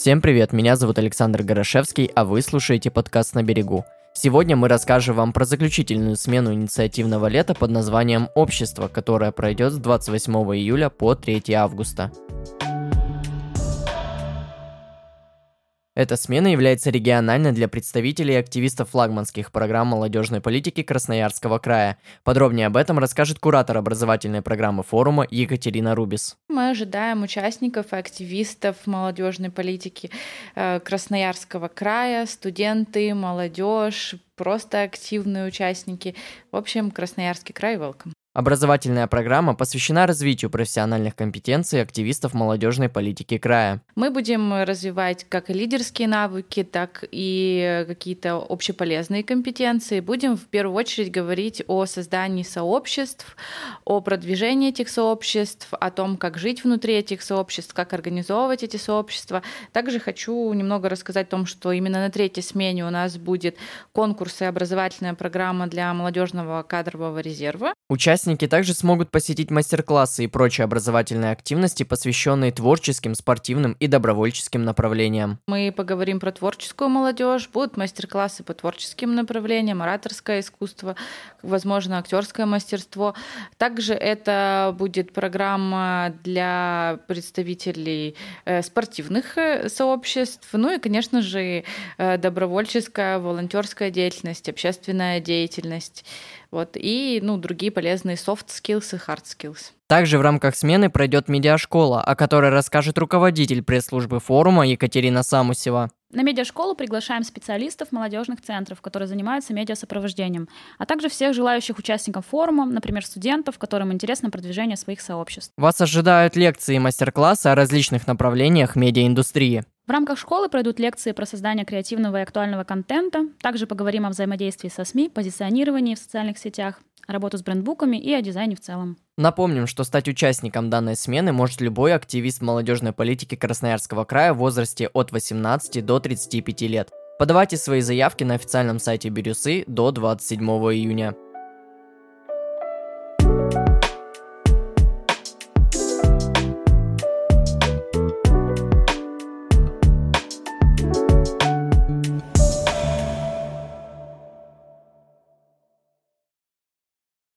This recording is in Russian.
Всем привет, меня зовут Александр Горошевский, а вы слушаете подкаст «На берегу». Сегодня мы расскажем вам про заключительную смену инициативного лета под названием «Общество», которая пройдет с 28 июля по 3 августа. Эта смена является региональной для представителей и активистов флагманских программ молодежной политики Красноярского края. Подробнее об этом расскажет куратор образовательной программы форума Екатерина Рубис. Мы ожидаем участников и активистов молодежной политики э, Красноярского края, студенты, молодежь, просто активные участники. В общем, Красноярский край welcome. Образовательная программа посвящена развитию профессиональных компетенций активистов молодежной политики края. Мы будем развивать как лидерские навыки, так и какие-то общеполезные компетенции. Будем в первую очередь говорить о создании сообществ, о продвижении этих сообществ, о том, как жить внутри этих сообществ, как организовывать эти сообщества. Также хочу немного рассказать о том, что именно на третьей смене у нас будет конкурс и образовательная программа для молодежного кадрового резерва. Участники также смогут посетить мастер-классы и прочие образовательные активности, посвященные творческим, спортивным и добровольческим направлениям. Мы поговорим про творческую молодежь, будут мастер-классы по творческим направлениям, ораторское искусство, возможно, актерское мастерство. Также это будет программа для представителей э, спортивных э, сообществ, ну и, конечно же, э, добровольческая, волонтерская деятельность, общественная деятельность. Вот, и ну, другие полезные soft skills и hard skills. Также в рамках смены пройдет медиашкола, о которой расскажет руководитель пресс-службы форума Екатерина Самусева. На медиашколу приглашаем специалистов молодежных центров, которые занимаются медиасопровождением, а также всех желающих участников форума, например, студентов, которым интересно продвижение своих сообществ. Вас ожидают лекции и мастер-классы о различных направлениях медиаиндустрии. В рамках школы пройдут лекции про создание креативного и актуального контента. Также поговорим о взаимодействии со СМИ, позиционировании в социальных сетях, работу с брендбуками и о дизайне в целом. Напомним, что стать участником данной смены может любой активист молодежной политики Красноярского края в возрасте от 18 до 35 лет. Подавайте свои заявки на официальном сайте Бирюсы до 27 июня.